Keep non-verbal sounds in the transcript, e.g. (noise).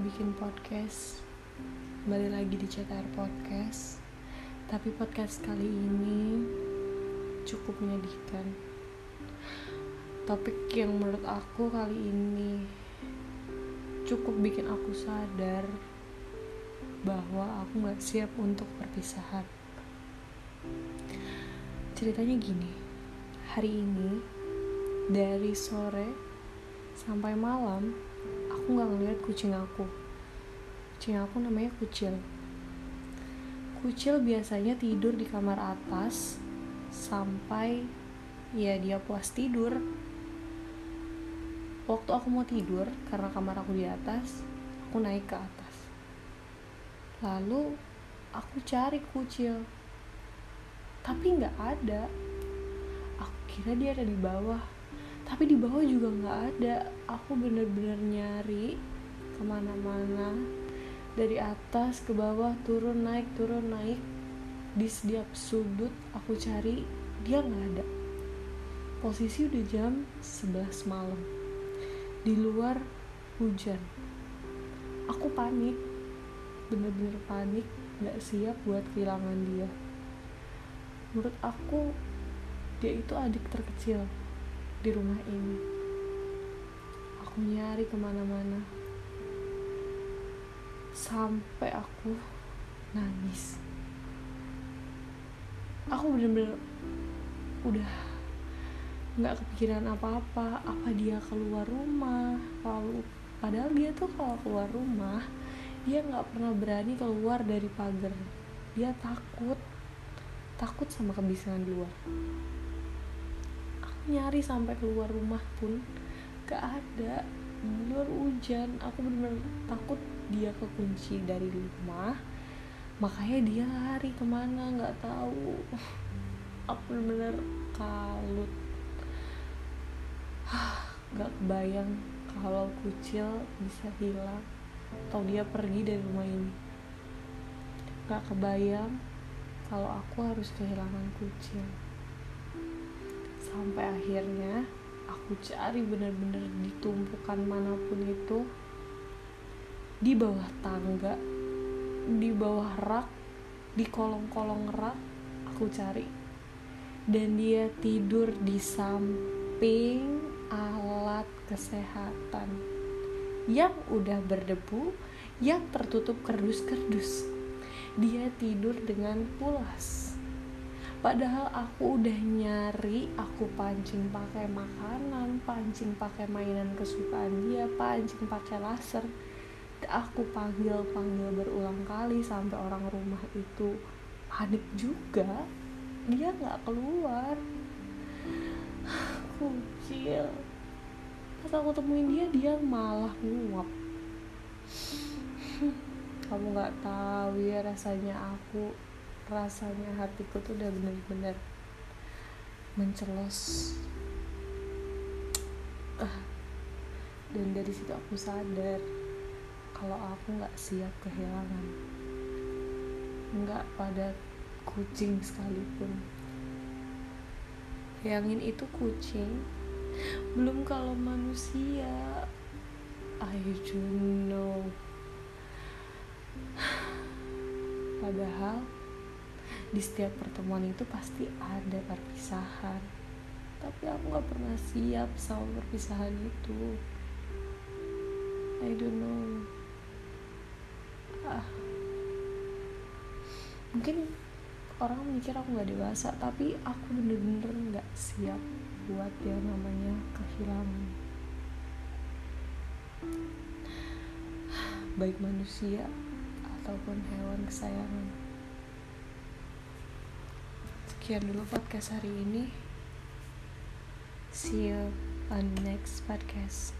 bikin podcast. Kembali lagi di CTR Podcast. Tapi podcast kali ini cukup menyedihkan. Topik yang menurut aku kali ini cukup bikin aku sadar bahwa aku gak siap untuk perpisahan Ceritanya gini, hari ini dari sore sampai malam aku nggak ngeliat kucing aku. Kucing aku namanya kucil. Kucil biasanya tidur di kamar atas sampai ya dia puas tidur. Waktu aku mau tidur karena kamar aku di atas aku naik ke atas. Lalu aku cari kucil. Tapi nggak ada. Aku kira dia ada di bawah tapi di bawah juga nggak ada. Aku bener-bener nyari ke mana-mana. Dari atas ke bawah turun naik turun naik. Di setiap sudut aku cari dia nggak ada. Posisi udah jam 11 malam. Di luar hujan. Aku panik. Bener-bener panik. Nggak siap buat kehilangan dia. Menurut aku dia itu adik terkecil di rumah ini. Aku nyari ke mana-mana. Sampai aku nangis. Aku bener-bener udah nggak kepikiran apa-apa apa dia keluar rumah. Lalu padahal dia tuh kalau keluar rumah dia nggak pernah berani keluar dari pagar. Dia takut takut sama kebisingan di luar nyari sampai keluar rumah pun gak ada. Luar hujan. Aku bener-bener takut dia kekunci dari rumah. Makanya dia lari ke mana nggak tahu. (laughs) Aku bener-bener kalut. (sighs) Gak kebayang kalau kucil bisa hilang atau dia pergi dari rumah ini. Gak kebayang kalau aku harus kehilangan kucil sampai akhirnya aku cari bener-bener di tumpukan mana pun itu. Di bawah tangga di bawah rak di kolong-kolong rak aku cari. Dan dia tidur di samping alat kesehatan yang udah berdebu yang tertutup kerdus-kerdus. Dia tidur dengan pulas padahal aku udah nyari aku pancing pakai makanan pancing pakai mainan kesukaan dia pancing pakai laser. Aku panggil panggil berulang kali sampai orang rumah itu panik juga. Dia nggak keluar. Kucil pas aku temuin dia dia malah nguap. Kamu nggak tahu ya rasanya aku rasanya hatiku tuh udah bener-bener mencelos. Uh, dan dari situ aku sadar kalau aku nggak siap kehilangan. Nggak pada kucing sekalipun. Bayangin itu kucing belum kalau manusia. I don't know padahal di setiap pertemuan itu pasti ada perpisahan. Tapi aku gak pernah siap sama perpisahan itu. I don't know. Ah. Mungkin orang mikir aku gak dewasa tapi aku bener-bener gak siap buat yang namanya kehilangan. Baik manusia ataupun hewan kesayangan sekian dulu podcast hari ini. See you on next podcast.